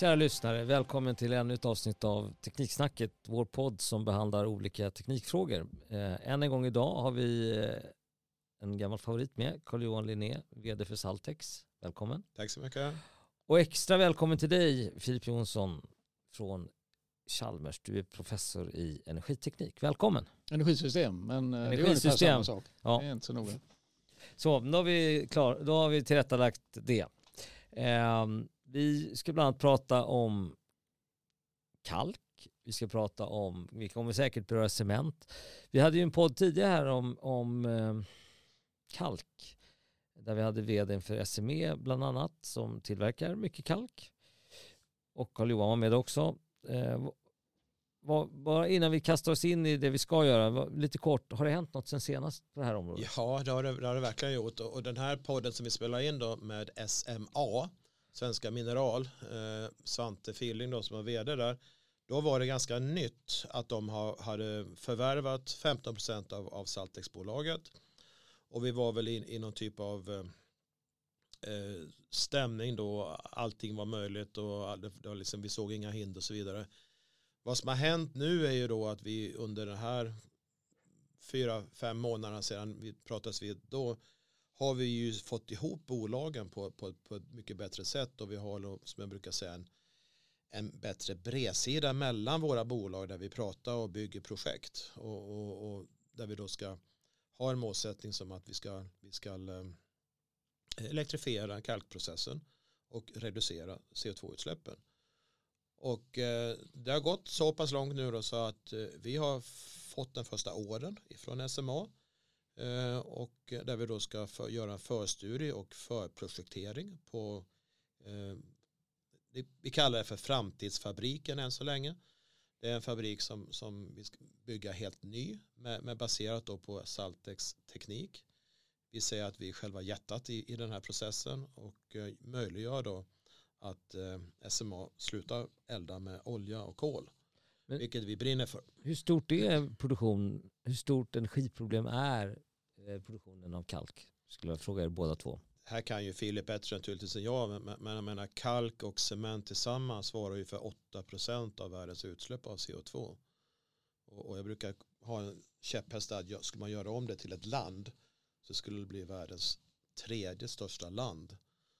Kära lyssnare, välkommen till ännu ett avsnitt av Tekniksnacket, vår podd som behandlar olika teknikfrågor. Eh, än en gång idag har vi eh, en gammal favorit med, Carl-Johan Linné, vd för Saltex. Välkommen. Tack så mycket. Och extra välkommen till dig, Filip Jonsson från Chalmers. Du är professor i energiteknik. Välkommen. Energisystem, men eh, Energisystem. det är ungefär samma sak. Ja. Det är inte så noga. Så, då har vi, klar, då har vi tillrättalagt det. Ehm, vi ska bland annat prata om kalk. Vi ska prata om, vi kommer säkert beröra cement. Vi hade ju en podd tidigare här om, om eh, kalk. Där vi hade vdn för SME bland annat som tillverkar mycket kalk. Och Carl-Johan var med också. Eh, bara innan vi kastar oss in i det vi ska göra, lite kort, har det hänt något sen senast på det här området? Ja, det har det, det har det verkligen gjort. Och och den här podden som vi spelar in då med SMA, Svenska Mineral, eh, Svante Filling då som var vd där, då var det ganska nytt att de ha, hade förvärvat 15% av, av Saltexbolaget. Och vi var väl i, i någon typ av eh, eh stämning då, allting var möjligt och all- det, det var liksom, vi såg inga hinder och så vidare. Vad som har hänt nu är ju då att vi under den här fyra, fem månaderna sedan vi pratades vid då har vi ju fått ihop bolagen på, på, på ett mycket bättre sätt och vi har som jag brukar säga en, en bättre bredsida mellan våra bolag där vi pratar och bygger projekt och, och, och där vi då ska ha en målsättning som att vi ska, vi ska eh, elektrifiera kalkprocessen och reducera CO2-utsläppen. Och eh, det har gått så pass långt nu då så att eh, vi har fått den första orden ifrån SMA och där vi då ska för, göra en förstudie och förprojektering på eh, vi kallar det för framtidsfabriken än så länge. Det är en fabrik som, som vi ska bygga helt ny med, med baserat då på Saltex teknik. Vi säger att vi är själva hjärtat i, i den här processen och eh, möjliggör då att eh, SMA slutar elda med olja och kol. Men- vilket vi brinner för. Hur stort är produktion, hur stort energiproblem är eh, produktionen av kalk? Skulle jag fråga er båda två. Här kan ju Filip bättre naturligtvis än jag, men, men jag menar kalk och cement tillsammans svarar ju för 8% av världens utsläpp av CO2. Och, och jag brukar ha en käpphäst att skulle man göra om det till ett land så skulle det bli världens tredje största land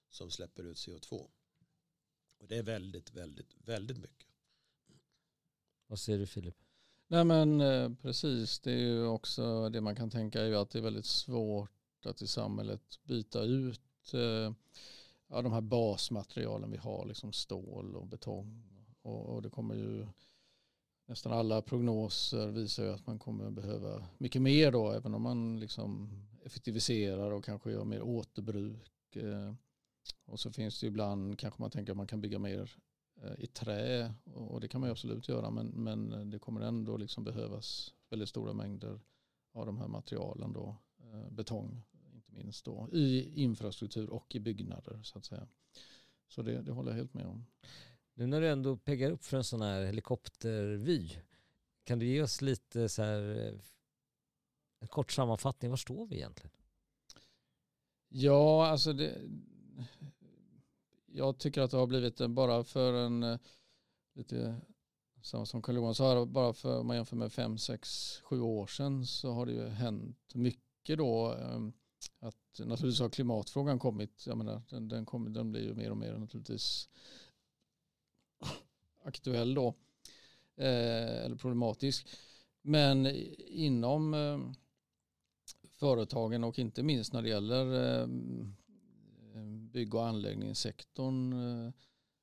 som släpper ut CO2. Och det är väldigt, väldigt, väldigt mycket. Vad säger du Filip? Nej men eh, precis, det är ju också det man kan tänka är ju att det är väldigt svårt att i samhället byta ut eh, ja, de här basmaterialen vi har, liksom stål och betong. Och, och det kommer ju, nästan alla prognoser visar ju att man kommer behöva mycket mer då, även om man liksom effektiviserar och kanske gör mer återbruk. Eh. Och så finns det ju ibland, kanske man tänker att man kan bygga mer i trä och det kan man ju absolut göra men, men det kommer ändå liksom behövas väldigt stora mängder av de här materialen då, eh, betong inte minst då, i infrastruktur och i byggnader så att säga. Så det, det håller jag helt med om. Nu när du ändå peggar upp för en sån här helikoptervy, kan du ge oss lite så här eh, en kort sammanfattning, var står vi egentligen? Ja, alltså det, jag tycker att det har blivit bara för en eh, lite samma som Carl Johan sa, bara för om man jämför med fem, sex, sju år sedan så har det ju hänt mycket då. Ehm, att naturligtvis har klimatfrågan kommit, jag menar, den, den, kom, den blir ju mer och mer naturligtvis aktuell då, eh, eller problematisk. Men inom eh, företagen och inte minst när det gäller eh, Eh, bygg och anläggningssektorn eh,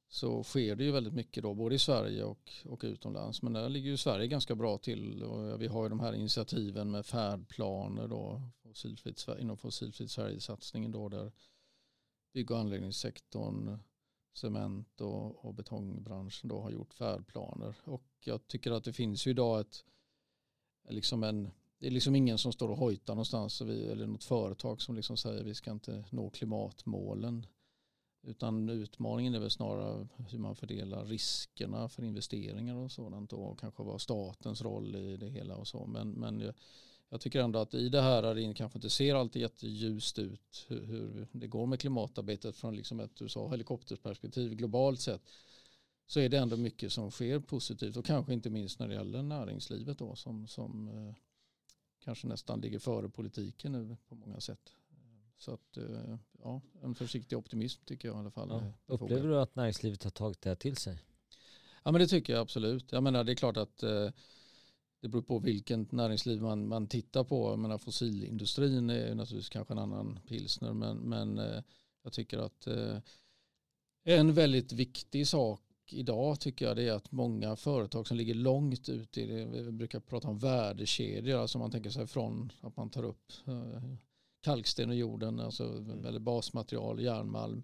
så sker det ju väldigt mycket då både i Sverige och, och utomlands. Men där ligger ju Sverige ganska bra till och vi har ju de här initiativen med färdplaner då fossilfritt, inom fossilfritt Sverige-satsningen då där bygg och anläggningssektorn cement och, och betongbranschen då har gjort färdplaner och jag tycker att det finns ju idag ett liksom en det är liksom ingen som står och hojtar någonstans eller något företag som liksom säger vi ska inte nå klimatmålen. Utan utmaningen är väl snarare hur man fördelar riskerna för investeringar och sådant och kanske vad statens roll i det hela och så. Men, men jag, jag tycker ändå att i det här där det kanske inte ser alltid jätteljust ut hur, hur det går med klimatarbetet från liksom ett USA-helikopterperspektiv globalt sett så är det ändå mycket som sker positivt och kanske inte minst när det gäller näringslivet då som, som eh, kanske nästan ligger före politiken nu på många sätt. Så att, eh, ja, en försiktig optimism tycker jag i alla fall. Ja. Upplever du att näringslivet har tagit det här till sig? Ja men det tycker jag absolut. Jag menar det är klart att eh, det beror på vilket näringsliv man, man tittar på. Jag menar fossilindustrin är naturligtvis kanske en annan pilsner men, men eh, jag tycker att eh, en väldigt viktig sak idag tycker jag det är att många företag som ligger långt ut i det, vi brukar prata om värdekedjor, alltså man tänker sig från att man tar upp eh, kalksten i jorden, alltså, mm. eller basmaterial, järnmalm,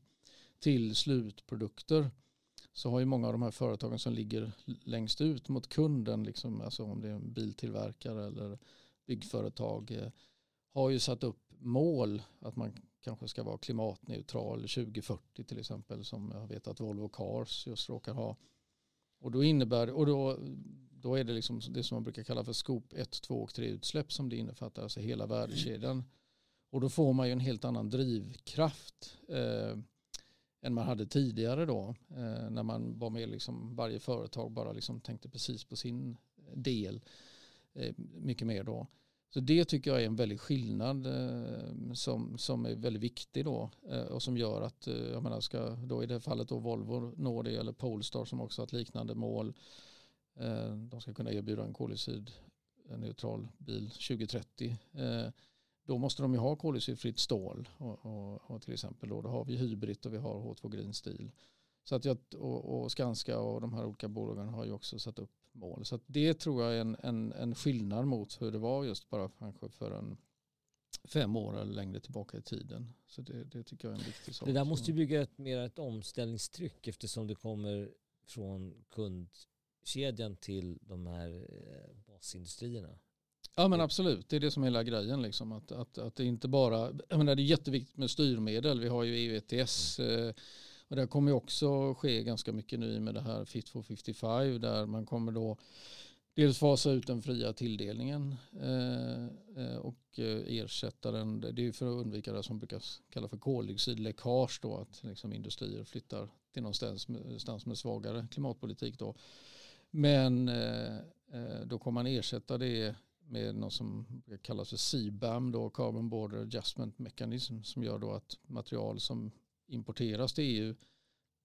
till slutprodukter så har ju många av de här företagen som ligger längst ut mot kunden, liksom, alltså om det är en biltillverkare eller byggföretag, eh, har ju satt upp mål att man kanske ska vara klimatneutral 2040 till exempel som jag vet att Volvo Cars just råkar ha. Och då innebär och då, då är det liksom det som man brukar kalla för skop 1, 2 och 3 utsläpp som det innefattar, alltså hela värdekedjan. Och då får man ju en helt annan drivkraft eh, än man hade tidigare då. Eh, när man var med liksom varje företag bara liksom tänkte precis på sin del. Eh, mycket mer då. Så det tycker jag är en väldig skillnad eh, som, som är väldigt viktig då eh, och som gör att, eh, jag menar, ska då i det fallet då Volvo nå det eller Polestar som också har ett liknande mål. Eh, de ska kunna erbjuda en koldioxidneutral bil 2030 eh, då måste de ju ha koldioxidfritt stål och, och, och, till exempel då, då har vi hybrid och vi har H2 Green Steel. Så att jag, och, och Skanska och de här olika bolagen har ju också satt upp mål. Så det tror jag är en, en, en skillnad mot hur det var just bara kanske för en fem år eller längre tillbaka i tiden. Så det, det tycker jag är en viktig sak. Det där måste ju bygga ett, mer ett omställningstryck eftersom det kommer från kundkedjan till de här eh, basindustrierna. Ja men absolut, det är det som är hela grejen. Liksom. Att, att, att det inte bara, jag menar, det är jätteviktigt med styrmedel, vi har ju EU ETS mm. eh, men det kommer också ske ganska mycket nu med det här Fit for 55 där man kommer då dels fasa ut den fria tilldelningen eh, eh och eh, ersätta den. Det är för att undvika det som brukar kallas för koldioxidläckage då att liksom industrier flyttar till någonstans med, med svagare klimatpolitik då. Men eh, eh, då kommer man ersätta det med något som kallas för CBAM, då, Carbon Border Adjustment Mechanism, som gör då att material som importeras till EU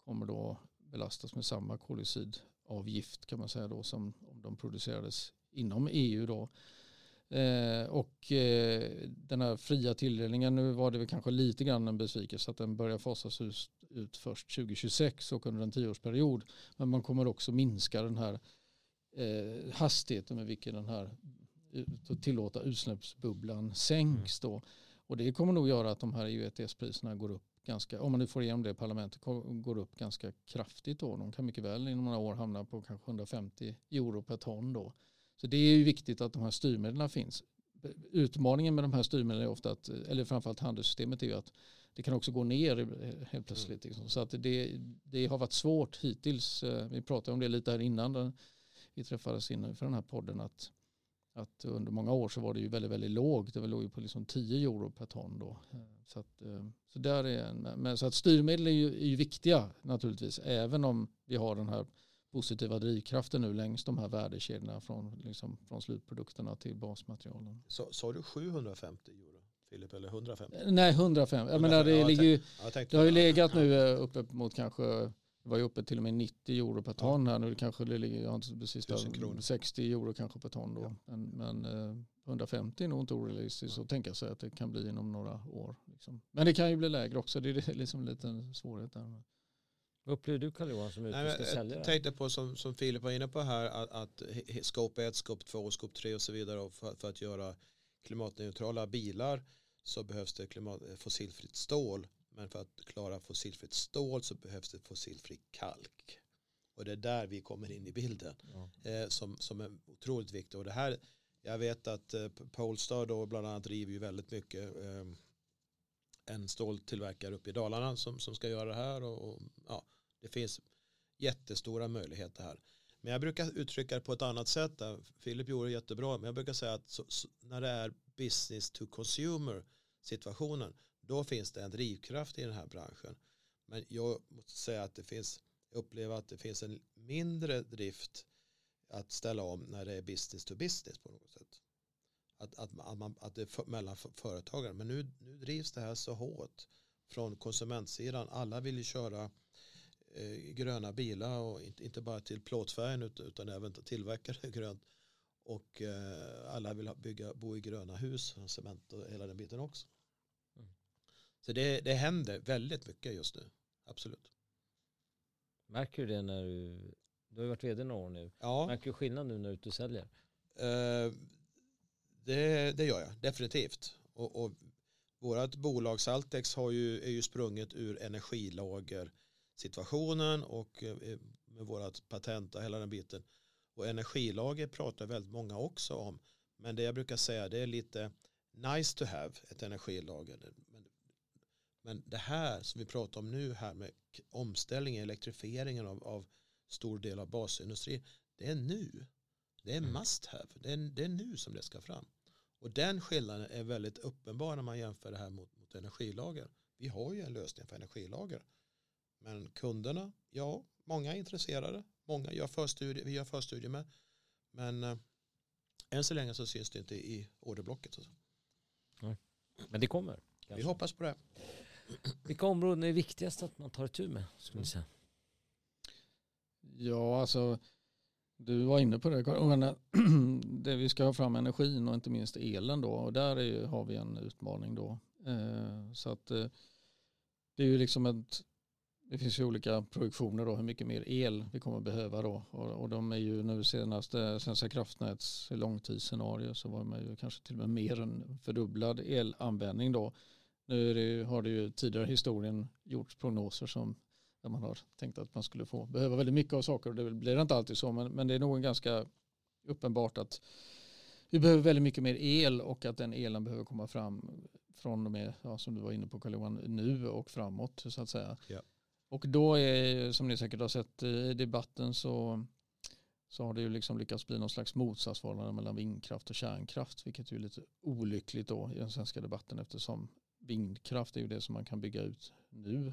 kommer då belastas med samma koldioxidavgift kan man säga då som om de producerades inom EU då. Eh, och eh, den här fria tilldelningen, nu var det väl kanske lite grann en besvikelse att den börjar fasas ut, först 2026 och under en tioårsperiod. Men man kommer också minska den här eh, hastigheten med vilken den här tillåta utsläppsbubblan sänks mm. då. Och det kommer nog göra att de här EU ETS-priserna går upp ganska, om man nu får igenom det i parlamentet, går upp ganska kraftigt då. De kan mycket väl inom några år hamna på kanske 150 euro per ton då. Så det är ju viktigt att de här styrmedlen finns. Utmaningen med de här styrmedlen är ofta att, eller framförallt handelssystemet är ju att det kan också gå ner helt plötsligt. Liksom. Så att det, det har varit svårt hittills. Eh, vi pratade om det lite här innan vi träffades inför den här podden. att att under många år så var det ju väldigt, väldigt lågt. Det låg ju på liksom 10 euro per ton då. Så att, eh, så där är en, men så att styrmedel är ju, är ju viktiga naturligtvis, även om vi har den här positiva drivkraften nu längs de här värdekedjorna från, liksom, från slutprodukterna till basmaterialen. Sa du 750 euro? Filip, eller 150? Nej, 150. Jag menar, det, ligger ju, det har ju legat nu eh, uppe mot kanske var ju uppe till och med 90 euro per ton här nu. Kanske det ligger, jag har inte precis 60 euro kanske per ton då. Ja. Men, men eh, 150 är nog inte orealistiskt att tänka sig att det kan bli inom några år. Liksom. Men det kan ju bli lägre också. Det är liksom lite en svårighet där. Vad upplever du Carl-Johan som är ute säljare? Jag tänkte på som, som Filip var inne på här att, att scope 1, scope 2, scope 3 och så vidare och för, för, att göra klimatneutrala bilar så behövs det klimat, fossilfritt stål men för att klara fossilfritt stål så behövs det fossilfri kalk. Och det är där vi kommer in i bilden. Ja. Eh, som, som är otroligt viktigt. Och det här, jag vet att eh, Polestar då bland annat driver ju väldigt mycket eh, en ståltillverkare uppe i Dalarna som, som ska göra det här. Och, och, ja, det finns jättestora möjligheter här. Men jag brukar uttrycka det på ett annat sätt. Där. Philip gjorde det jättebra. Men jag brukar säga att så, så, när det är business to consumer situationen då finns det en drivkraft i den här branschen. Men jag måste säga att det finns Jag upplever att det finns en mindre drift att ställa om när det är business to business på något sätt. Att, att, att, man, att det är för, mellan företagare. Men nu, nu drivs det här så hårt från konsumentsidan. Alla vill ju köra eh, gröna bilar och inte, inte bara till plåtfärgen utan, utan även tillverkare grönt. Och eh, alla vill bygga, bo i gröna hus, cement och hela den biten också. Så det, det händer väldigt mycket just nu, absolut. Märker du det när du, du har ju varit vd några år nu, ja. märker du skillnad nu när du är ute och säljer? Eh, det, det gör jag, definitivt. Och, och vårt bolag Saltex har ju, är ju sprunget ur energilagersituationen och eh, med vårt patent och hela den biten. Och energilager pratar väldigt många också om. Men det jag brukar säga det är lite nice to have ett energilager. Men, det här som vi pratar om nu här med omställningen, elektrifieringen av, av stor del av basindustrin. Det är nu. Det är mm. must have. Det är, det är nu som det ska fram. Och den skillnaden är väldigt uppenbar när man jämför det här mot, mot energilager. Vi har ju en lösning för energilager. Men kunderna, ja, många är intresserade. Många gör förstudier, vi gör förstudier med. Men eh, än så länge så syns det inte i orderblocket. Så. Men det kommer. Kanske. Vi hoppas på det. Vilka områden är viktigast att man tar itu med? Skulle ni säga? Ja, alltså du var inne på det, det vi ska ha fram energin och inte minst elen då och där är, har vi en utmaning då. Eh, så att eh, det är ju liksom ett, det finns ju olika produktioner då, hur mycket mer el vi kommer behöva då och, och de är ju nu senaste Svenska kraftnäts långtidsscenario så var man ju kanske till och med mer än fördubblad elanvändning då. Nu det, har det ju tidigare i historien gjorts prognoser som där man har tänkt att man skulle få behöva väldigt mycket av saker och det blir inte alltid så men, men det är nog ganska uppenbart att vi behöver väldigt mycket mer el och att den elen behöver komma fram från och med, ja, som du var inne på karl nu och framåt så att säga. Ja. Och då är, som ni säkert har sett i debatten så, så har det ju liksom lyckats bli någon slags motsatsförhållande mellan vindkraft och kärnkraft vilket är lite olyckligt då i den svenska debatten eftersom vindkraft är ju det som man kan bygga ut nu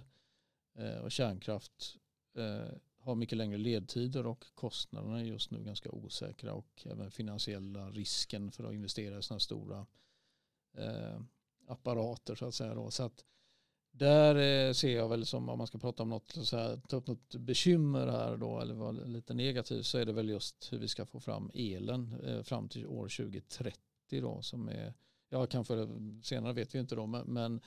Eh, och kärnkraft eh, har mycket längre ledtider och kostnaderna är just nu ganska osäkra och även finansiella risken för att investera i sådana stora eh, apparater så att säga. Då. Så att där eh, ser jag väl som om man ska prata om något, så här, ta upp något bekymmer här då eller vara lite negativ så är det väl just hur vi ska få fram elen eh, fram till år 2030 då som är, ja kanske senare vet vi inte då men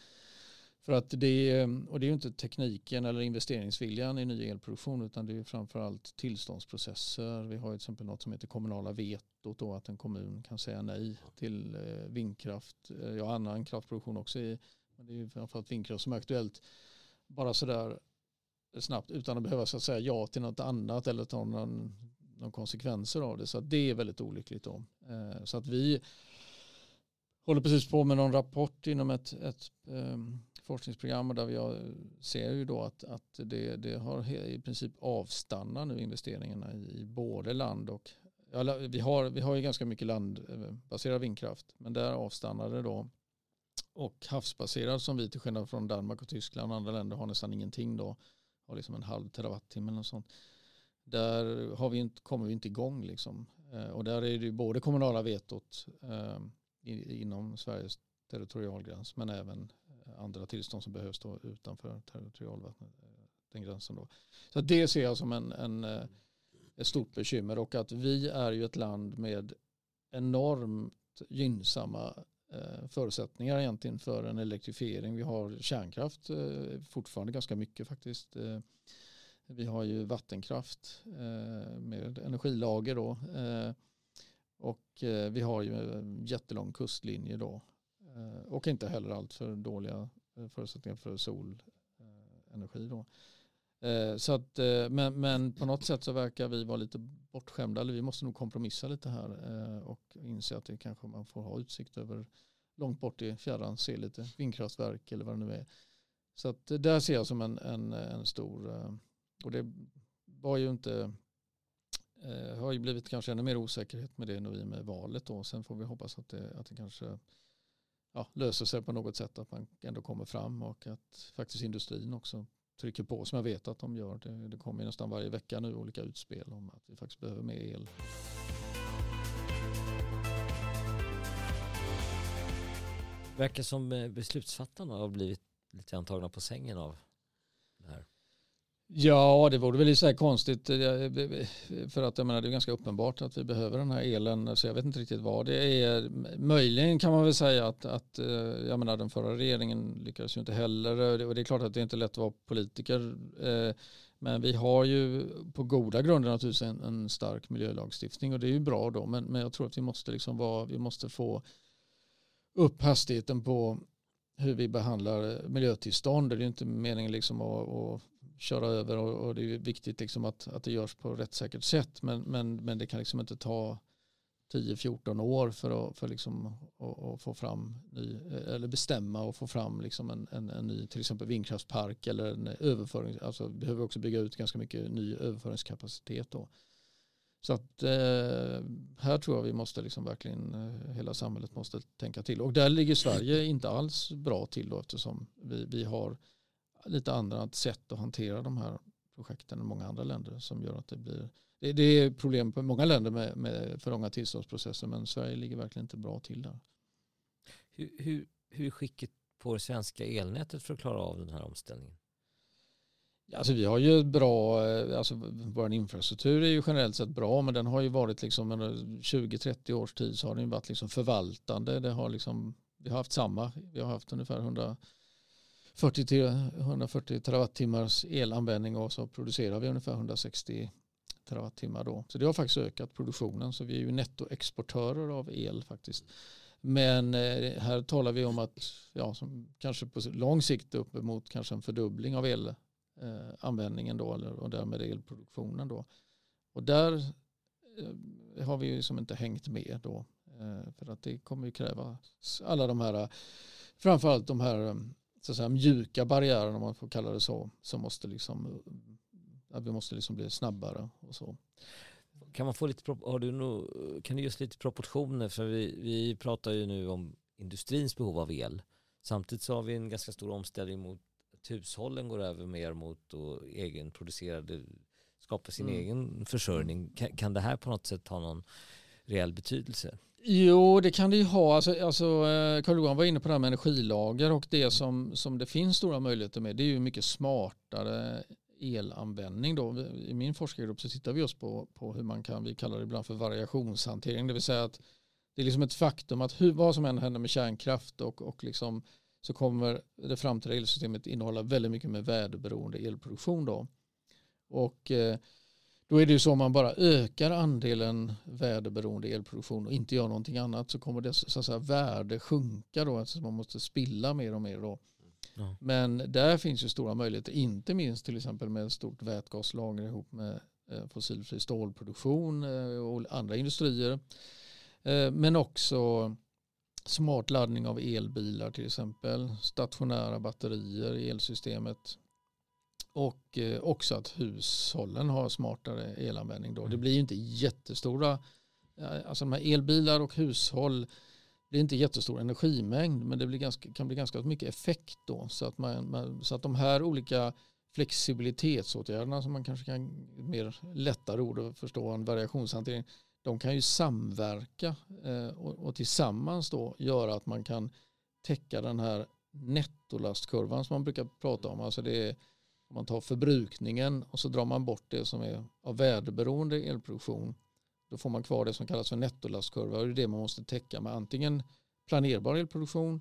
för att det är, och det är ju inte tekniken eller investeringsviljan i ny elproduktion utan det är framförallt tillståndsprocesser. Vi har ju till exempel något som heter kommunala vetot då att en kommun kan säga nej till eh, vindkraft. Eh, ja, annan kraftproduktion också i, men det är ju framförallt vindkraft som är aktuellt. Bara sådär snabbt utan att behöva så att säga ja till något annat eller ta någon, någon konsekvenser av det. Så det är väldigt olyckligt då. Eh, så att vi håller precis på med någon rapport inom ett, ett um, forskningsprogram där jag ser ju då att, att det, det har i princip avstannat nu investeringarna i, i både land och ja, vi, har, vi har ju ganska mycket landbaserad eh, vindkraft men där avstannade det då. Och havsbaserad som vi till skillnad från Danmark och Tyskland och andra länder har nästan ingenting då. Har liksom en halv terawattimme eller något sånt. Där har vi inte, kommer vi inte igång liksom. Eh, och där är det ju både kommunala vetot ehm, inom Sveriges territorialgräns men även eh, andra tillstånd som behövs då utanför territorialvattnet. Eh, den gränsen då. Så det ser jag som en, en, eh, ett stort bekymmer och att vi är ju ett land med enormt gynnsamma förutsättningar egentligen för en elektrifiering. Vi har kärnkraft fortfarande ganska mycket faktiskt. Vi har ju vattenkraft med energilager då. Och eh, vi har ju en jättelång kustlinje då Eh, och inte heller allt för dåliga eh, förutsättningar för solenergi. Då. Eh, så att, men, men på något sätt så verkar vi vara lite bortskämda. Eller vi måste nog kompromissa lite här och inse att det kanske man får ha utsikt över långt bort i fjärran, se lite vindkraftverk eller vad det nu är. Så att där ser jag som en, en, en stor, och det var ju inte, Eh, har ju blivit kanske ännu mer osäkerhet med det nu i med valet då. Sen får vi hoppas att det, att det kanske ja, löser sig på något sätt att man ändå kommer fram och att faktiskt industrin också trycker på som jag vet att de gör. Det, det kommer nästan varje vecka nu olika utspel om att vi faktiskt behöver mer el. Verkar som eh, beslutsfattarna har blivit lite antagna på sängen av det här. Ja, det vore väl så här konstigt eh, eh, eh, för att jag menar, det är ganska uppenbart att vi behöver den här elen så jag vet inte riktigt vad det är. Möjligen kan man väl säga att, att jag menar, den förra regeringen lyckades ju inte heller och det är klart att det är inte lätt att vara politiker men vi har ju på goda grunder naturligtvis en, en stark miljölagstiftning och det är ju bra då men, men jag tror att vi måste liksom vara, vi måste få upp hastigheten på hur vi behandlar miljötillstånd. Det är ju inte meningen liksom att, att köra över och, och, det är viktigt liksom att, att det görs på rätt säkert sätt. Men, men, men det kan liksom inte ta 10-14 år för att, för liksom och, och få fram ny, eller bestämma och få fram liksom en, en, en ny till exempel vindkraftspark eller en överföring. Alltså vi behöver också bygga ut ganska mycket ny överföringskapacitet. Då. Så att eh, här tror jag vi måste liksom verkligen, eh, hela samhället måste tänka till. Och där ligger Sverige inte alls bra till då eftersom vi, vi har lite andra sätt att hantera de här projekten än många andra länder som gör att det blir det, det är problem på många länder med, med för långa tillståndsprocesser men Sverige ligger verkligen inte bra till där. Hur, hur, hur är skicket på det svenska elnätet för att klara av den här omställningen? Alltså vi har ju bra, eh, alltså vår infrastruktur är ju generellt sett bra men den har ju varit liksom 20-30 års tid så har den varit liksom förvaltande. Det har liksom, vi har haft samma, vi har haft ungefär 140 till 140 terawattimmars elanvändning och så producerar vi ungefär 160 terawattimmar då. Så det har faktiskt ökat produktionen så vi är ju nettoexportörer av el faktiskt. Men eh, här talar vi om att ja, som kanske på lång sikt uppemot kanske en fördubbling av elanvändningen eh, då eller, och därmed elproduktionen då. Och där eh, har vi ju liksom inte hängt med då. För att det kommer ju kräva alla de här, framförallt de här så att säga, mjuka barriärerna om man får kalla det så, som måste liksom, att vi måste liksom bli snabbare och så. Kan man få lite, har du no, kan du ge oss lite proportioner för vi, vi pratar ju nu om industrins behov av el. Samtidigt så har vi en ganska stor omställning mot att hushållen går över mer mot och egenproducerade, skapa sin mm. egen försörjning. Kan, kan det här på något sätt ha någon reell betydelse? Jo, det kan det ju ha. Alltså, alltså, eh, Carl-Johan var inne på det här med energilager och det som, som det finns stora möjligheter med det är ju mycket smartare elanvändning. Då. I min forskargrupp så tittar vi just på, på hur man kan, vi kallar det ibland för variationshantering, det vill säga att det är liksom ett faktum att hur, vad som än händer med kärnkraft och, och liksom så kommer det framtida elsystemet innehålla väldigt mycket med väderberoende elproduktion. Då. Och eh, då är det ju så om man bara ökar andelen väderberoende elproduktion och inte gör någonting annat så kommer det så att säga, värde sjunka då eftersom man måste spilla mer och mer. Då. Ja. Men där finns ju stora möjligheter, inte minst till exempel med ett stort vätgaslager ihop med eh, fossilfri stålproduktion eh, och andra industrier. Men också smart laddning av elbilar till exempel, stationära batterier i elsystemet och eh, också att hushållen har smartare elanvändning. Då. Det mm. blir ju inte jättestora, alltså de här elbilar och hushåll är inte jättestor energimängd men det blir ganska, kan bli ganska mycket effekt då så att, man, så att de här olika flexibilitetsåtgärderna som man kanske kan mer lättare ord att förstå en variationshantering de kan ju samverka eh, och, tillsammans då göra att man kan täcka den här nettolastkurvan som man brukar prata om. Alltså det är om man tar förbrukningen och så drar man bort det som är av väderberoende elproduktion. Då får man kvar det som kallas för nettolastkurva och det är det man måste täcka med antingen planerbar elproduktion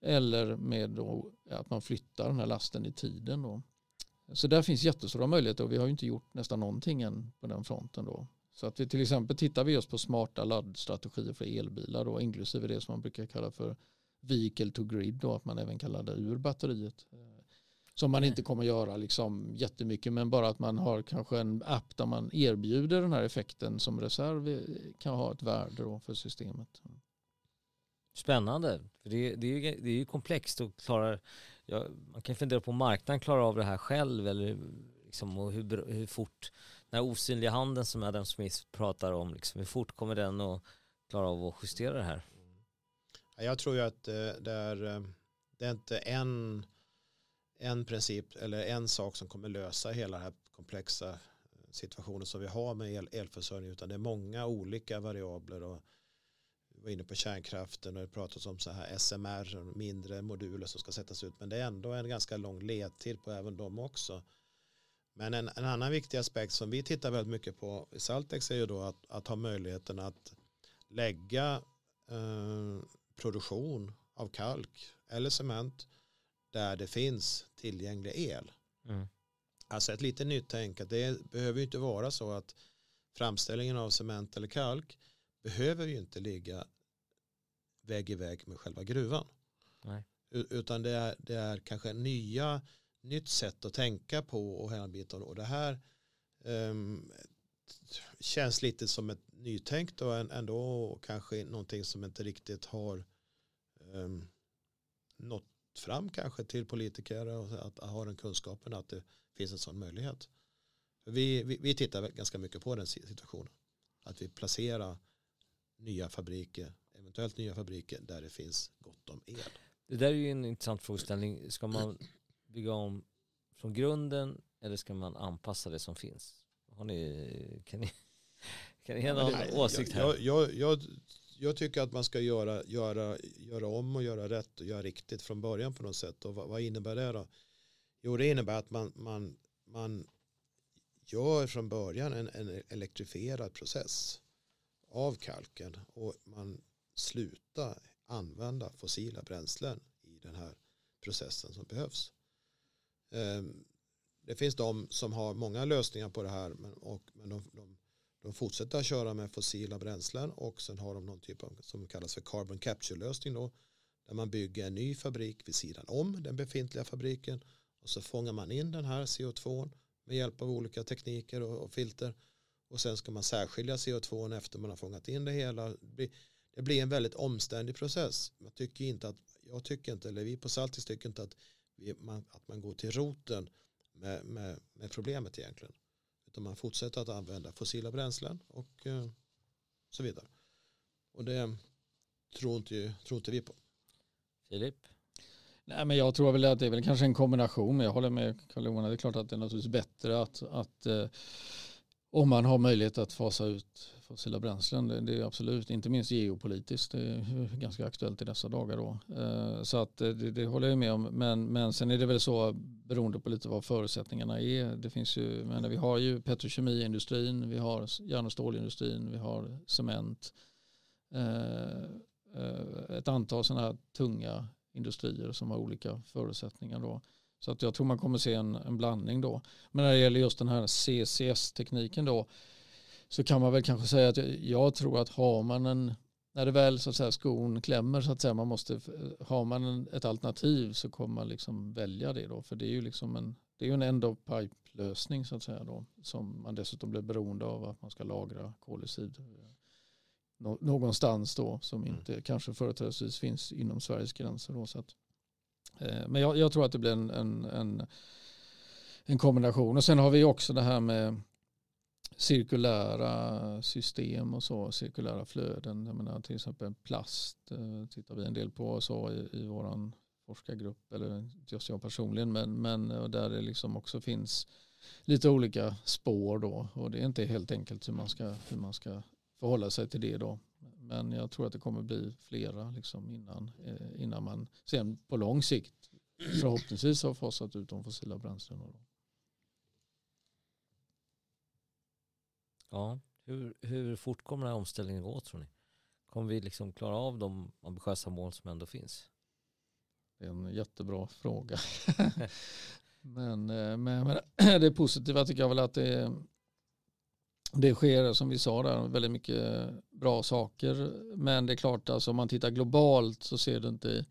eller med att man flyttar den här lasten i tiden. Då. Så där finns jättestora möjligheter och vi har ju inte gjort nästan någonting än på den fronten. Då. Så att vi till exempel tittar vi just på smarta laddstrategier för elbilar då, inklusive det som man brukar kalla för vehicle to grid då, att man även kan ladda ur batteriet. Som man inte kommer göra liksom jättemycket men bara att man har kanske en app där man erbjuder den här effekten som reserv eh, kan ha ett värde då för systemet. Spännande, för det, det, är ju, det är ju komplext och klarar, ja, man kan fundera på om marknaden klarar av det här själv eller liksom, och hur, hur fort den här osynliga handen som Adam Smith pratar om, liksom, hur fort kommer den att klara av att justera det här? Jag tror ju att eh, det är, eh, det är inte en en princip eller en sak som kommer lösa hela den här komplexa eh, situationen som vi har med el, elförsörjning utan det är många olika variabler och vi var inne på kärnkraften och det pratas om så här SMR, mindre moduler som ska sättas ut men det är ändå en ganska lång ledtid på även dem också. Men en, en annan viktig aspekt som vi tittar väldigt mycket på i Saltex är ju då att, att ha möjligheten att lägga eh, produktion av kalk eller cement där det finns tillgänglig el. Mm. Alltså ett lite nytt tänk att det behöver ju inte vara så att framställningen av cement eller kalk behöver ju inte ligga väg i väg med själva gruvan. Nej. Utan det är, det är kanske nya, nytt sätt att tänka på och hela biten. Och det här um, känns lite som ett nytänkt och ändå kanske någonting som inte riktigt har um, nått fram kanske till politiker och att ha den kunskapen att det finns en sån möjlighet. Vi, vi, vi tittar ganska mycket på den situationen. Att vi placerar nya fabriker, eventuellt nya fabriker där det finns gott om el. Det där är ju en intressant frågeställning. Ska man bygga om från grunden eller ska man anpassa det som finns? Har ni, kan ni, kan ni ge någon åsikt här? Jag, jag, jag, jag, tycker att man ska göra, göra, göra om och göra rätt och göra riktigt från början på något sätt. Och vad, vad innebär det då? Jo, det innebär att man, man, man gör från början en, en elektrifierad process av kalken och man slutar använda fossila bränslen i den här processen som behövs. Ehm, det finns de som har många lösningar på det här men, och, men de, de, de fortsätter att köra med fossila bränslen och sen har de någon typ av som kallas för carbon capture lösning då där man bygger en ny fabrik vid sidan om den befintliga fabriken och så fångar man in den här CO2 med hjälp av olika tekniker och, och filter och sen ska man särskilja CO2 efter man har fångat in det hela. Det blir en väldigt omständig process. Jag tycker inte att, jag tycker inte, eller vi på Saltis tycker inte att, vi, man, att man går till roten med, med, med problemet egentligen. Utan man fortsätter att använda fossila bränslen och eh, så vidare. Och det tror inte, tror inte vi på. Filip? Nej, men jag tror väl att det är väl kanske en kombination, jag håller med Karl-Johan. Det är klart att det är naturligtvis bättre att, att eh, om man har möjlighet att fasa ut fossila bränslen. Det, det är absolut, inte minst geopolitiskt, det är ganska aktuellt i dessa dagar då. Eh, så att eh, det, det, håller jag med om. Men, men sen är det väl så beroende på lite vad förutsättningarna är. Det finns ju, men vi har ju petrokemiindustrin, vi har järn och stålindustrin, vi har cement. Eh, eh, ett antal sådana här tunga industrier som har olika förutsättningar då. Så att jag tror man kommer se en, en blandning då. Men när det gäller just den här CCS-tekniken då så kan man väl kanske säga att jag tror att har man en när det väl så att säga skon klämmer så att säga man måste har man ett alternativ så kommer man liksom välja det då för det är ju liksom en det är ju en end of pipe lösning så att säga då som man dessutom blir beroende av att man ska lagra koldioxid någonstans då som mm. inte mm. kanske företrädesvis finns inom Sveriges gränser då så att Eh, men jag, jag, tror att det blir en, en, en, en, kombination. Och sen har vi också det här med cirkulära system och så, cirkulära flöden. Jag menar, till exempel plast eh, tittar vi en del på så i, i vår forskargrupp, eller just jag personligen, men, men där det liksom också finns lite olika spår då och det är inte helt enkelt hur man ska, hur man ska förhålla sig till det då. Men jag tror att det kommer bli flera liksom innan, eh, innan man sen på lång sikt förhoppningsvis har fasat ut de fossila bränslena. Ja, hur, hur fort kommer den här omställningen gå tror ni? Kommer vi liksom klara av de ambitiösa mål som ändå finns? Det är en jättebra fråga. men, eh, men, men det positiva tycker jag väl att det det sker som vi sa där väldigt mycket bra saker. Men det är klart alltså om man tittar globalt så ser det inte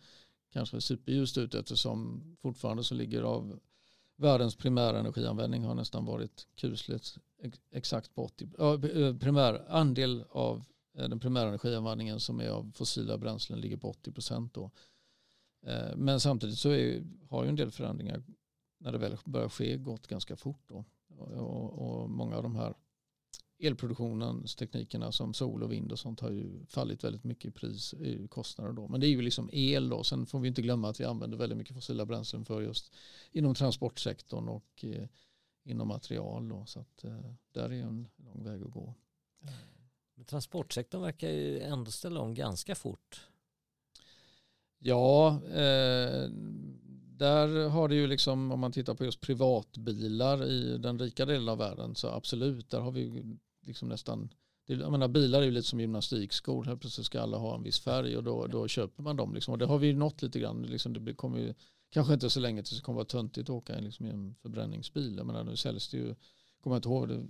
kanske superljust ut eftersom fortfarande så ligger av världens primärenergianvändning har nästan varit kusligt exakt på 80 äh, eh, primär andel av eh, den primära energianvändningen som är av fossila bränslen ligger på 80 procent då. Eh, men samtidigt så är, har ju en del förändringar när det väl börjar ske gått ganska fort då. Och, och många av de här elproduktionens teknikerna som sol och vind och sånt har ju fallit väldigt mycket i pris, i kostnader då. Men det är ju liksom el då. Sen får vi inte glömma att vi använder väldigt mycket fossila bränslen för just inom transportsektorn och eh, inom material då. Så att eh, där är en lång väg att gå. Men transportsektorn verkar ju ändå ställa om ganska fort. Ja, eh, där har det ju liksom om man tittar på just privatbilar i den rika delen av världen så absolut, där har vi liksom nästan jag menar, bilar är ju lite som gymnastikskor. Här plötsligt ska alla ha en viss färg och då, då köper man dem. Liksom. Och det har vi ju nått lite grann. Liksom, det kommer ju, kanske inte så länge tills det kommer vara töntigt att åka liksom, i en förbränningsbil. Jag menar, nu säljs det ju kommer inte ihåg det,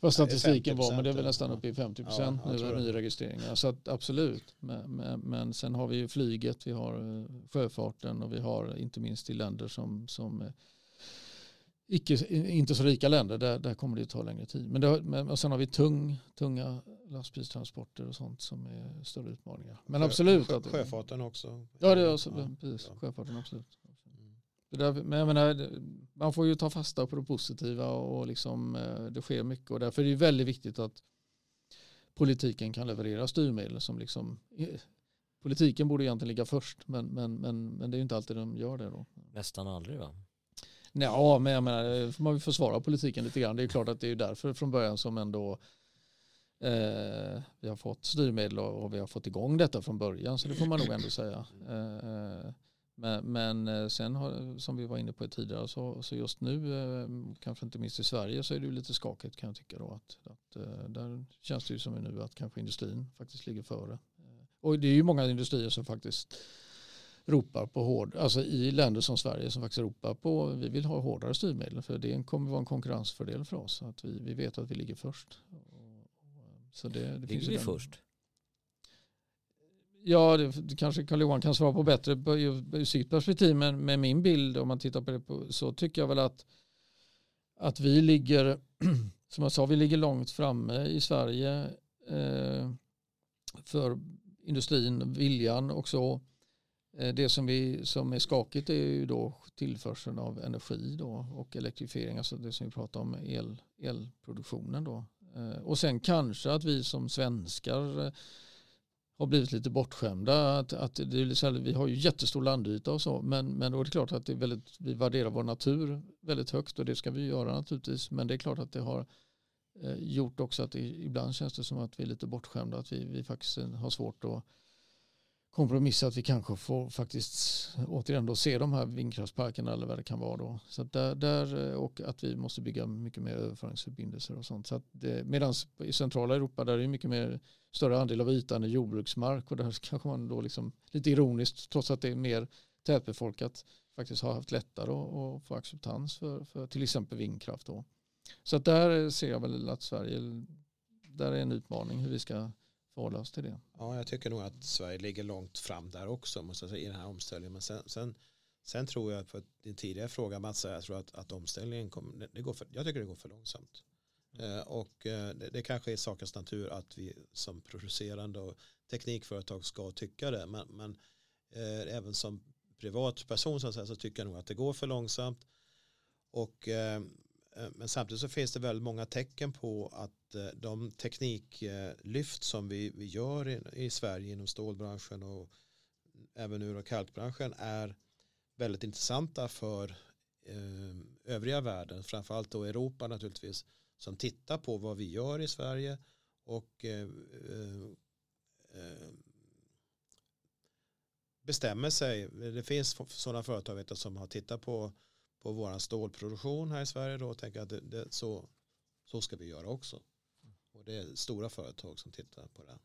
vad statistiken var, men det är väl nästan uppe i 50 procent ja, nu nyregistreringar. Så att, absolut, men, men, men, sen har vi ju flyget, vi har eh, sjöfarten och vi har inte minst i länder som, som eh, icke, inte så rika länder, där, där kommer det ta längre tid. Men, det, men och sen har vi tung, tunga lastbilstransporter och sånt som är större utmaningar. Men Sjö, absolut. Sjö, sjöfarten också. Ja, det är också, ja, precis. Sjöfarten absolut. Där, men jag menar, man får ju ta fasta på det positiva och liksom, eh, det sker mycket och därför är det väldigt viktigt att politiken kan leverera styrmedel som liksom eh, politiken borde egentligen ligga först men, men, men, men det är ju inte alltid de gör det då. Nästan aldrig va? Ja, men jag menar, man vill försvara politiken lite grann. Det är klart att det är därför från början som ändå eh, vi har fått styrmedel och, och, vi har fått igång detta från början. Så det får man nog ändå säga. Eh, men, men eh, sen har, som vi var inne på tidigare så, så just nu, eh, kanske inte minst i Sverige, så är det lite skakigt kan jag tycka. Då, att, att, eh, där känns det ju som nu att kanske industrin faktiskt ligger före. Och det är ju många industrier som faktiskt ropar på hård, alltså i länder som Sverige som faktiskt ropar på, vi vill ha hårdare styrmedel för det kommer vara en konkurrensfördel för oss. Att vi, vi vet att vi ligger först. Så det, det ligger vi först? Ja, det, kanske Carl-Johan kan svara på bättre ur sitt perspektiv, men med min bild om man tittar på det så tycker jag väl att, att vi ligger, som jag sa, vi ligger långt framme i Sverige eh, för industrin, viljan och så. Eh, det som, vi, som är skakigt är ju då tillförseln av energi då och elektrifiering, alltså det som vi pratar om el, elproduktionen då. Eh, och sen kanske att vi som svenskar eh, har blivit lite bortskämda. Att, att det är så här, vi har ju jättestor landyta och så men, men då är det klart att det är väldigt, vi värderar vår natur väldigt högt och det ska vi göra naturligtvis. Men det är klart att det har eh, gjort också att det, ibland känns det som att vi är lite bortskämda. Att vi, vi faktiskt har svårt att kompromissa att vi kanske får faktiskt återigen då se de här vindkraftsparkerna eller vad det kan vara då. Så där, där, eh, och att vi måste bygga mycket mer överföringsförbindelser och sånt. Så medan i centrala Europa där är det mycket mer större andel av ytan är jordbruksmark och där kanske man då liksom lite ironiskt trots att det är mer tätbefolkat faktiskt har haft lättare att få acceptans för, för till exempel vindkraft då. Så att där ser jag väl att Sverige, där är en utmaning hur vi ska förhålla oss till det. Ja, jag tycker nog att Sverige ligger långt fram där också måste säga, i den här omställningen. Men sen, sen, sen tror jag, för din tidigare fråga Mats, jag tror att, att omställningen kommer, det går för, jag tycker det går för långsamt. Mm. Eh, och eh, det, det, kanske är sakens natur att vi som producerande och teknikföretag ska tycka det. Men, men eh, även som privatperson så, så tycker jag nog att det går för långsamt. Och Eh, Eh, men samtidigt så finns det väldigt många tecken på att eh, de tekniklyft eh, som vi, vi gör i, i Sverige inom stålbranschen och även ur och kalkbranschen är väldigt intressanta för eh, övriga världen, framförallt då Europa naturligtvis, som tittar på vad vi gör i Sverige och eh, eh, bestämmer sig. Det finns sådana företag vet som har tittat på på vår stålproduktion här i Sverige då och tänker att det, det, så, så ska vi göra också. Och det är stora företag som tittar på det.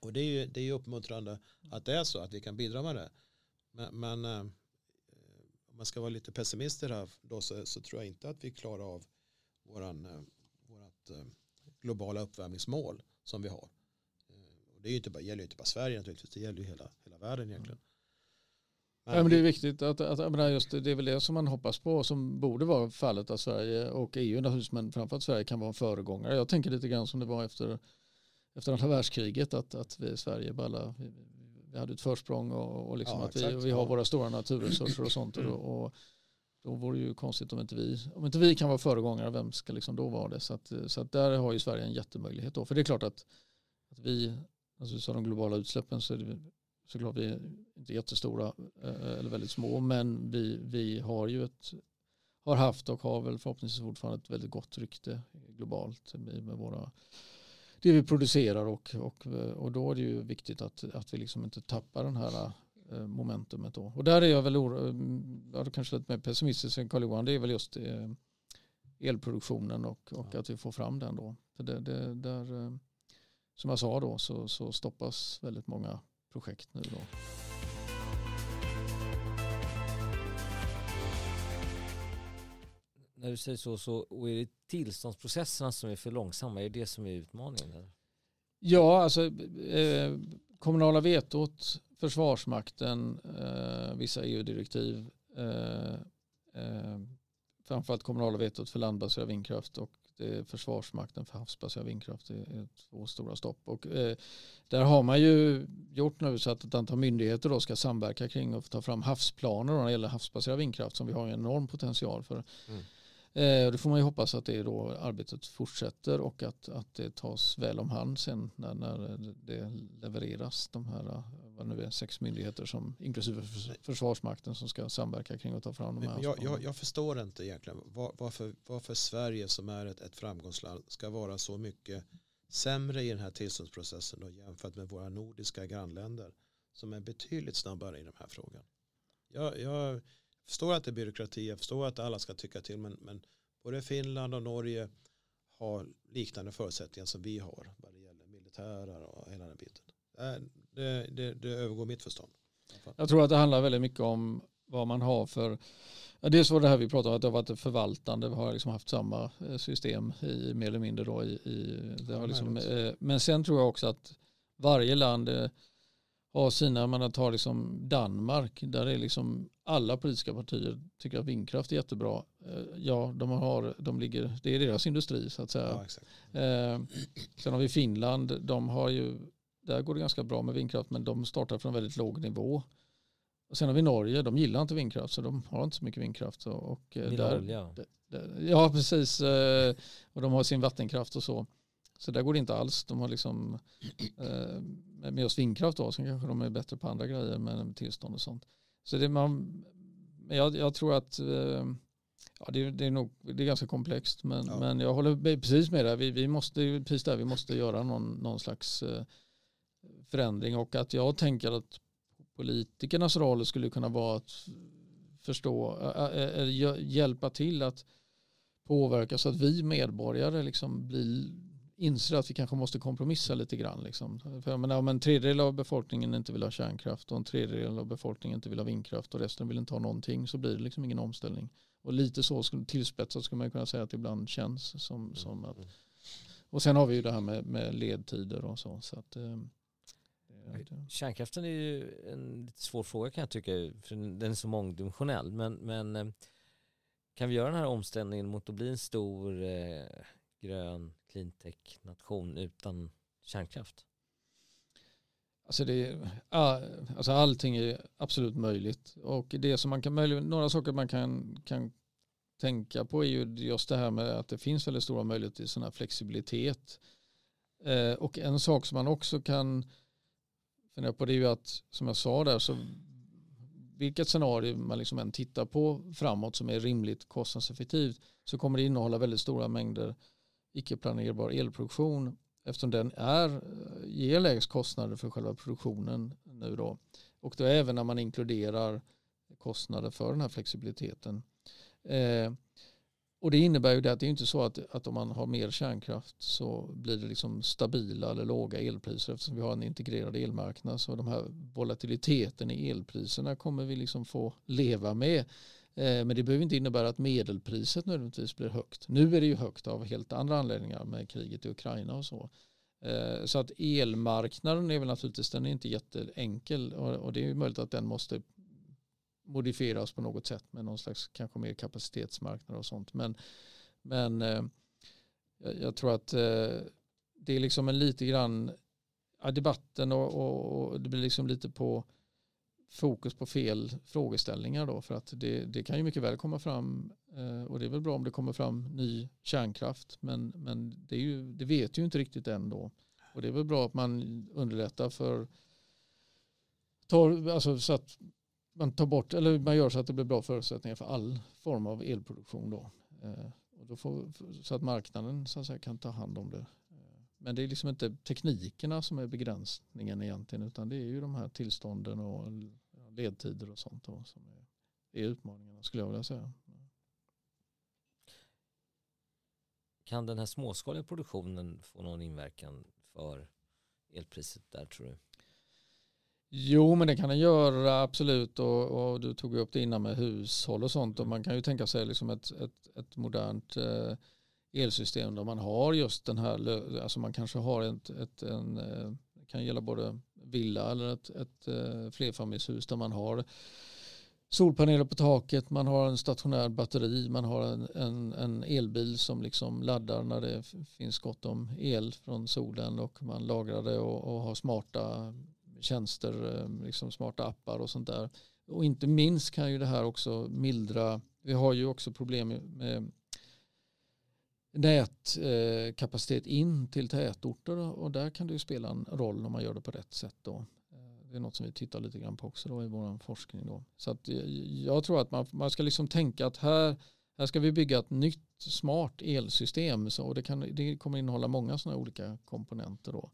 Och det är ju, det är ju uppmuntrande att det är så, att vi kan bidra med det. Men, men eh, om man ska vara lite pessimistisk här då så, så, tror jag inte att vi klarar av våran, eh, vårat eh, globala uppvärmningsmål som vi har. Eh, och det är ju inte bara, gäller ju inte bara Sverige naturligtvis, det gäller ju hela, hela världen egentligen. Ja, men det är viktigt att, att, att just, det är väl det som man hoppas på som borde vara fallet att Sverige och EU naturligtvis men framförallt Sverige kan vara en föregångare. Jag tänker lite grann som det var efter, efter andra världskriget att, att vi i Sverige bara vi, vi hade ett försprång och, och liksom ja, att vi, vi har våra stora naturresurser och sånt och, och då vore det ju konstigt om inte vi, om inte vi kan vara föregångare, vem ska liksom då vara det? Så, att, så att där har ju Sverige en jättemöjlighet då. För det är klart att, att vi, alltså så de globala utsläppen så är det såklart vi är inte jättestora eh, eller väldigt små, men vi, vi har ju ett, har haft och har väl förhoppningsvis fortfarande ett väldigt gott rykte globalt med våra det vi producerar och, och, och då är det ju viktigt att, att vi liksom inte tappar den här Eh, momentumet då. Och där är jag väl ja, kanske lite mer pessimistisk än karl johan Det är väl just eh, elproduktionen och, och ja. att vi får fram den då. För det, det, där, eh, som jag sa då så, så stoppas väldigt många projekt nu då. När du säger så, så och är det tillståndsprocesserna som är för långsamma? Är det det som är utmaningen? Eller? Ja, alltså eh, kommunala vetot Försvarsmakten, eh, vissa EU-direktiv, eh, eh, framförallt kommunala vetot för landbaserad vindkraft och Eh, Försvarsmakten för havsbaserad vindkraft. Är två stora stopp. Och, eh, där har man ju gjort nu så att ett antal myndigheter då ska samverka kring och ta fram havsplaner när det gäller havsbaserad vindkraft som vi har en enorm potential för. Mm. Eh, det får man ju hoppas att det då arbetet fortsätter och att, att det tas väl om hand sen när, när det levereras de här vad nu är, sex myndigheter som inklusive Försvarsmakten som ska samverka kring att ta fram de här. Jag, jag, jag förstår inte egentligen var, varför, varför Sverige som är ett, ett framgångsland ska vara så mycket sämre i den här tillståndsprocessen då, jämfört med våra nordiska grannländer som är betydligt snabbare i den här frågan. Jag, jag förstår att det är byråkrati, jag förstår att alla ska tycka till, men, men både Finland och Norge har liknande förutsättningar som vi har vad det gäller militära och hela den biten. Det, det, det övergår mitt förstånd. Jag tror att det handlar väldigt mycket om vad man har för Ja, dels var det här vi pratade om att det har varit förvaltande. Vi har liksom haft samma eh, system i, mer eller mindre. Då i, i det har liksom, eh, men sen tror jag också att varje land eh, har sina, man tar liksom Danmark, där är liksom alla politiska partier tycker att vindkraft är jättebra. Eh, ja, de har, de ligger, det är deras industri så att säga. Ja, eh, sen har vi Finland, de har ju, där går det ganska bra med vindkraft men de startar från väldigt låg nivå. Och sen har vi Norge, de gillar inte vindkraft så de har inte så mycket vindkraft. Och, och eh, där, olja. ja, precis. Och de har sin vattenkraft och så. Så där går det inte alls. De har liksom eh, med just vindkraft då, så kanske de är bättre på andra grejer med tillstånd och sånt. Så det man, jag, jag tror att eh, ja, det, det, är nog, det är ganska komplext men, ja. men jag håller precis med dig. Vi, vi måste, precis där, vi måste göra någon, någon slags eh, förändring och att jag tänker att politikernas roll skulle kunna vara att förstå, äh, hjälpa till att påverka så att vi medborgare liksom blir inser att vi kanske måste kompromissa lite grann. Liksom. För menar, om en tredjedel av befolkningen inte vill ha kärnkraft och en tredjedel av befolkningen inte vill ha vindkraft och resten vill inte ha någonting så blir det liksom ingen omställning. Och lite så tillspetsat skulle man kunna säga att det ibland känns som, mm. som att och sen har vi ju det här med, med ledtider och så. så att, eh, Kärnkraften är ju en lite svår fråga kan jag tycka, för den är så mångdimensionell. Men, men eh, kan vi göra den här omställningen mot att bli en stor eh, grön cleantech-nation utan kärnkraft? Alltså, det, alltså allting är absolut möjligt. Och det som man kan några saker man kan, kan tänka på är ju just det här med att det finns väldigt stora möjligheter till sån här flexibilitet. Eh, och en sak som man också kan fundera på det är ju att, som jag sa där, så vilket scenario man liksom än tittar på framåt som är rimligt kostnadseffektivt så kommer det innehålla väldigt stora mängder icke-planerbar elproduktion eftersom den är, ger lägst kostnader för själva produktionen nu då. Och då även när man inkluderar kostnader för den här flexibiliteten. Eh, och det innebär ju det att det är inte så att, att om man har mer kärnkraft så blir det liksom stabila eller låga elpriser eftersom vi har en integrerad elmarknad. Så de här volatiliteten i elpriserna kommer vi liksom få leva med Eh, men det behöver inte innebära att medelpriset nödvändigtvis blir högt. Nu är det ju högt av helt andra anledningar med kriget i Ukraina och så. Eh, så att elmarknaden är väl naturligtvis, den är inte jätteenkel och det är ju möjligt att den måste modifieras på något sätt med någon slags kanske mer kapacitetsmarknad och sånt. Men, men eh, jag tror att det är liksom en lite grann debatten och, och, och det blir liksom lite på fokus på fel frågeställningar då för att det, det kan ju mycket väl komma fram eh, och det är väl bra om det kommer fram ny kärnkraft men, men det, är ju, det vet ju inte riktigt än då och det är väl bra att man underlättar för tar, alltså så att man tar bort eller man gör så att det blir bra förutsättningar för all form av elproduktion då. Eh, och då får, så att marknaden så att säga, kan ta hand om det. Men det är liksom inte teknikerna som är begränsningen egentligen utan det är ju de här tillstånden och ledtider och sånt då, som är, är utmaningarna skulle jag vilja säga. Kan den här småskaliga produktionen få någon inverkan för elpriset där tror du? Jo, men det kan den göra absolut och, och du tog upp det innan med hushåll och sånt och man kan ju tänka sig liksom ett, ett, ett modernt eh, elsystem där man har just den här, alltså man kanske har ett, ett en, eh, kan gälla både villa eller ett, ett eh, flerfamiljshus där man har solpaneler på taket, man har en stationär batteri, man har en, en, en, elbil som liksom laddar när det finns gott om el från solen och man lagrar det och, och har smarta tjänster, eh, liksom smarta appar och sånt där. Och inte minst kan ju det här också mildra, vi har ju också problem med nätkapacitet eh, in till tätorter och där kan det ju spela en roll om man gör det på rätt sätt då. Eh, det är något som vi tittar lite grann på också då i vår forskning då. Så att eh, jag tror att man, man ska liksom tänka att här, här ska vi bygga ett nytt smart elsystem så, och det, kan, det kommer innehålla många sådana olika komponenter då.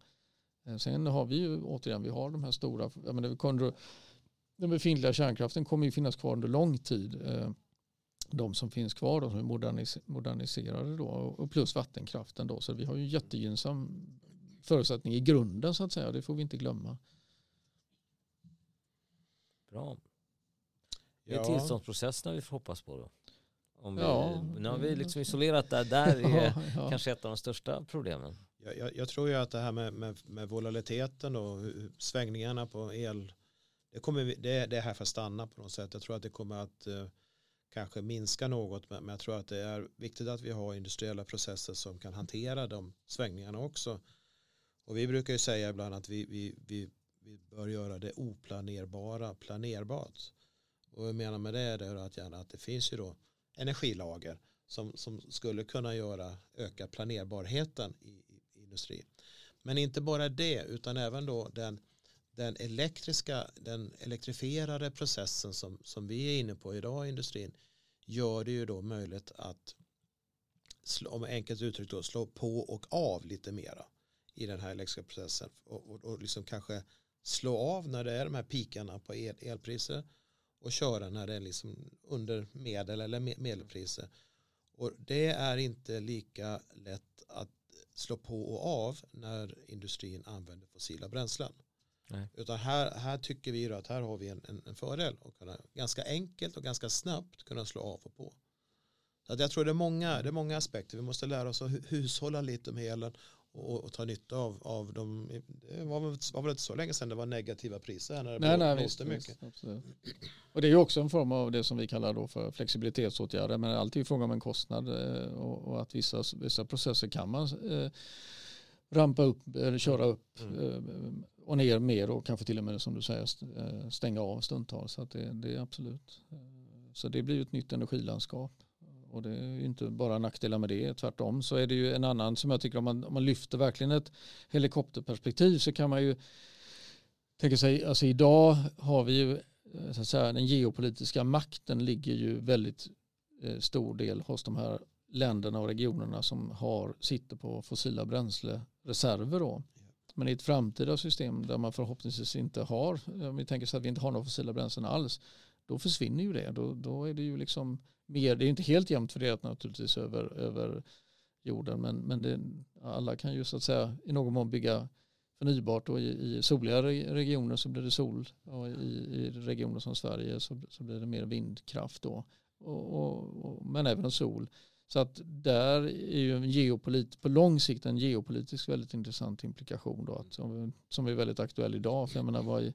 Sen har vi ju återigen, vi har de här stora, jag menar, den befintliga kärnkraften kommer ju finnas kvar under lång tid. De som finns kvar då, som är modernis moderniserade då, och plus vattenkraften då. Så vi har ju jättegynnsam förutsättning i grunden så att säga. Det får vi inte glömma. Bra. Det är ja. tillståndsprocesserna vi får hoppas på då. Om vi, ja. Nu har vi liksom isolerat där, där är ja, ja. kanske ett av de största problemen. Jag, jag, jag, tror ju att det här med, med, med volatiliteten och svängningarna på el, det, kommer vi, det, det är här för att stanna på något sätt. Jag tror att det kommer att eh, kanske minska något men jag tror att det är viktigt att vi har industriella processer som kan hantera de svängningarna också. Och vi brukar ju säga ibland att vi, vi, vi, vi bör göra det oplanerbara planerbart. Och vad jag menar med det är att, gärna att det finns ju då energilager som, som skulle kunna göra öka planerbarheten i, i, i industrin. Men inte bara det utan även då den den elektriska, den elektrifierade processen som, som vi är inne på idag i industrin gör det ju då möjligt att slå, om enkelt uttryckt då, slå på och av lite mera i den här elektriska processen och, och, och liksom kanske slå av när det är de här pikarna på el, elpriser och köra när det är liksom under medel eller medelpriser. Och det är inte lika lätt att slå på och av när industrin använder fossila bränslen. Nej. Utan här, här tycker vi att här har vi en, en, en fördel och kunna ganska enkelt och ganska snabbt kunna slå av och på. Så att jag tror det är, många, det är många aspekter. Vi måste lära oss att hushålla lite med elen och, och ta nytta av, av de, det var väl, var väl inte så länge sedan det var negativa priser när det nej, nej, visst, mycket. Visst, och det är ju också en form av det som vi kallar då för flexibilitetsåtgärder men alltid fråga om en kostnad eh, och, och, att vissa, vissa processer kan man eh, rampa upp eller köra upp mm. Eh, och ner mer och kanske till och med som du säger eh, stänga av stundtals. Så det, det, är absolut. Eh, så det blir ett nytt energilandskap. Och det är ju inte bara nackdelar med det, tvärtom så är det ju en annan som jag tycker om man, om man lyfter verkligen ett helikopterperspektiv så kan man ju tänka sig, alltså idag har vi ju så att säga, den geopolitiska makten ligger ju väldigt stor del hos de här länderna och regionerna som har, sitter på fossila bränslereserver. Då. Men i ett framtida system där man förhoppningsvis inte har, om vi tänker så att vi inte har några fossila bränslen alls, då försvinner ju det. Då, då är det ju liksom mer, det är inte helt jämnt fördelat naturligtvis över, över jorden, men, men det, alla kan ju så att säga i någon mån bygga förnybart och i, i soliga regioner så blir det sol och i, i regioner som Sverige så, så blir det mer vindkraft då. Och, och, och, men även sol. Så att där är ju en geopolit, på lång sikt en geopolitisk väldigt intressant implikation då, att, som, som är väldigt aktuell idag. För jag menar vad är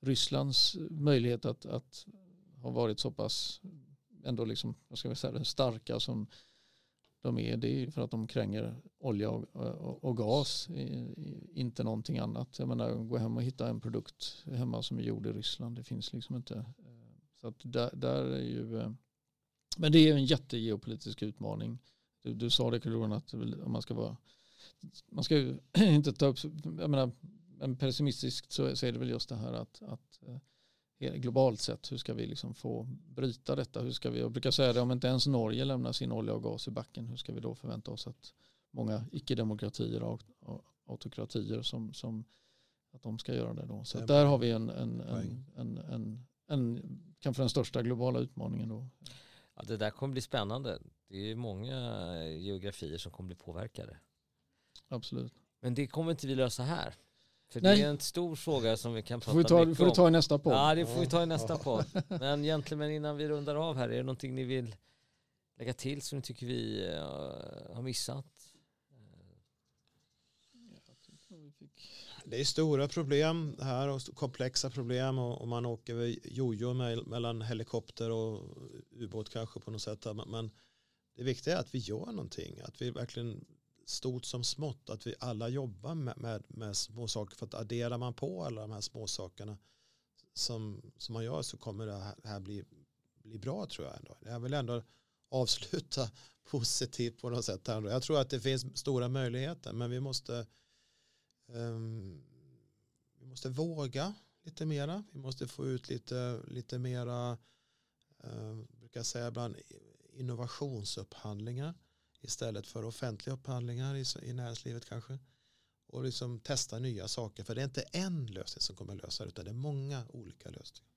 Rysslands möjlighet att, att ha varit så pass ändå liksom, vad ska vi säga, starka som de är. Det är för att de kränger olja och, och, och gas, inte någonting annat. Jag menar, gå hem och hitta en produkt hemma som är gjord i Ryssland. Det finns liksom inte. Så att där, där är ju, eh, men det är en jättegeopolitisk utmaning. Du, du sa det Karl att man ska vara, man ska ju inte ta upp, jag menar, men pessimistiskt så, så är det väl just det här att, att eh, globalt sett, hur ska vi liksom få bryta detta? Hur ska vi, jag brukar säga det, om inte ens Norge lämnar sin olja och gas i backen, hur ska vi då förvänta oss att många icke-demokratier och autokratier som, som att de ska göra det då. Så där har vi en, en, en, en, en, en kanske den största globala utmaningen då. Ja, det där kommer bli spännande. Det är många geografier som kommer bli påverkade. Absolut. Men det kommer inte vi lösa här. För Nej. det är en stor fråga som vi kan prata får vi ta, mycket får om. du ta i nästa podd. Ja, det får vi ta i nästa podd. Men egentligen men innan vi rundar av här, är det någonting ni vill lägga till som ni tycker vi uh, har missat? Det är stora problem här och komplexa problem och, och man åker jojo mellan helikopter och ubåt kanske på något sätt. Men det viktiga är att vi gör någonting, att vi verkligen stort som smått, att vi alla jobbar med, med, med små saker för att adderar man på alla de här små sakerna som, som man gör så kommer det här, det här bli, bli bra tror jag ändå. Jag vill ändå avsluta positivt på något sätt. Här. Jag tror att det finns stora möjligheter men vi måste vi måste våga lite mera. Vi måste få ut lite, lite mera uh, brukar säga ibland innovationsupphandlingar istället för offentliga upphandlingar i, i näringslivet kanske. Och liksom testa nya saker. För det är inte en lösning som kommer lösa det utan det är många olika lösningar.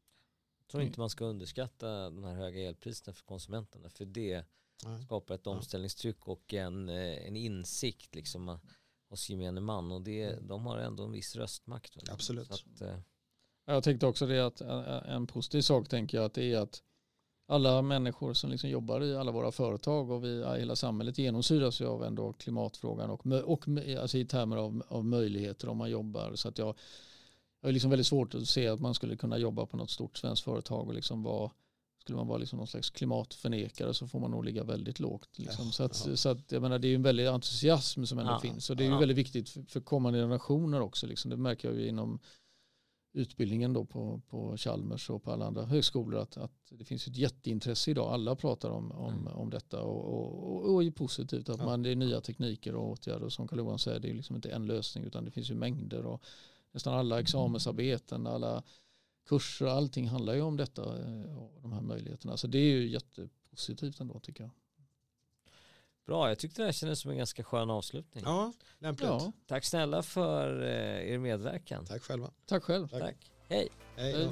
Jag tror inte man ska underskatta de här höga elpriserna för konsumenterna. För det Nej. skapar ett omställningstryck och en, eh, en insikt liksom hos gemene man. Och det, mm. de har ändå en viss röstmakt. Absolut. Att, eh, jag tänkte också det att en positiv sak tänker jag att det är att alla människor som liksom jobbar i alla våra företag och vi, hela samhället genomsyras ju av ändå klimatfrågan och, och alltså i termer av, av möjligheter om man jobbar. Så att jag, jag har liksom väldigt svårt att se att man skulle kunna jobba på något stort svenskt företag och liksom vara skulle man vara liksom någon slags klimatförnekare så får man nog ligga väldigt lågt. Liksom. Så, att, ja. så att, jag menar, det är ju en väldig entusiasm som ändå ja, finns och det är ju väldigt viktigt för, för kommande generationer också. Liksom. Det märker jag ju inom utbildningen då på, på Chalmers och på alla andra högskolor att, att det finns ett jätteintresse idag. Alla pratar om, om, mm. om detta och, och, och är positivt att ja. man, det är nya tekniker och åtgärder. Och som Carl Johan säger, det är liksom inte en lösning utan det finns ju mängder och nästan alla examensarbeten, alla kurser, allting handlar ju om detta eh, och de här möjligheterna. Så det är ju jättepositivt ändå tycker jag. Bra, jag tyckte det här kändes som en ganska skön avslutning. Ja, lämpligt. Ja. Tack snälla för eh, er medverkan. Tack själva. Tack själv. Tack. Tack. Hej. Hej. Hej.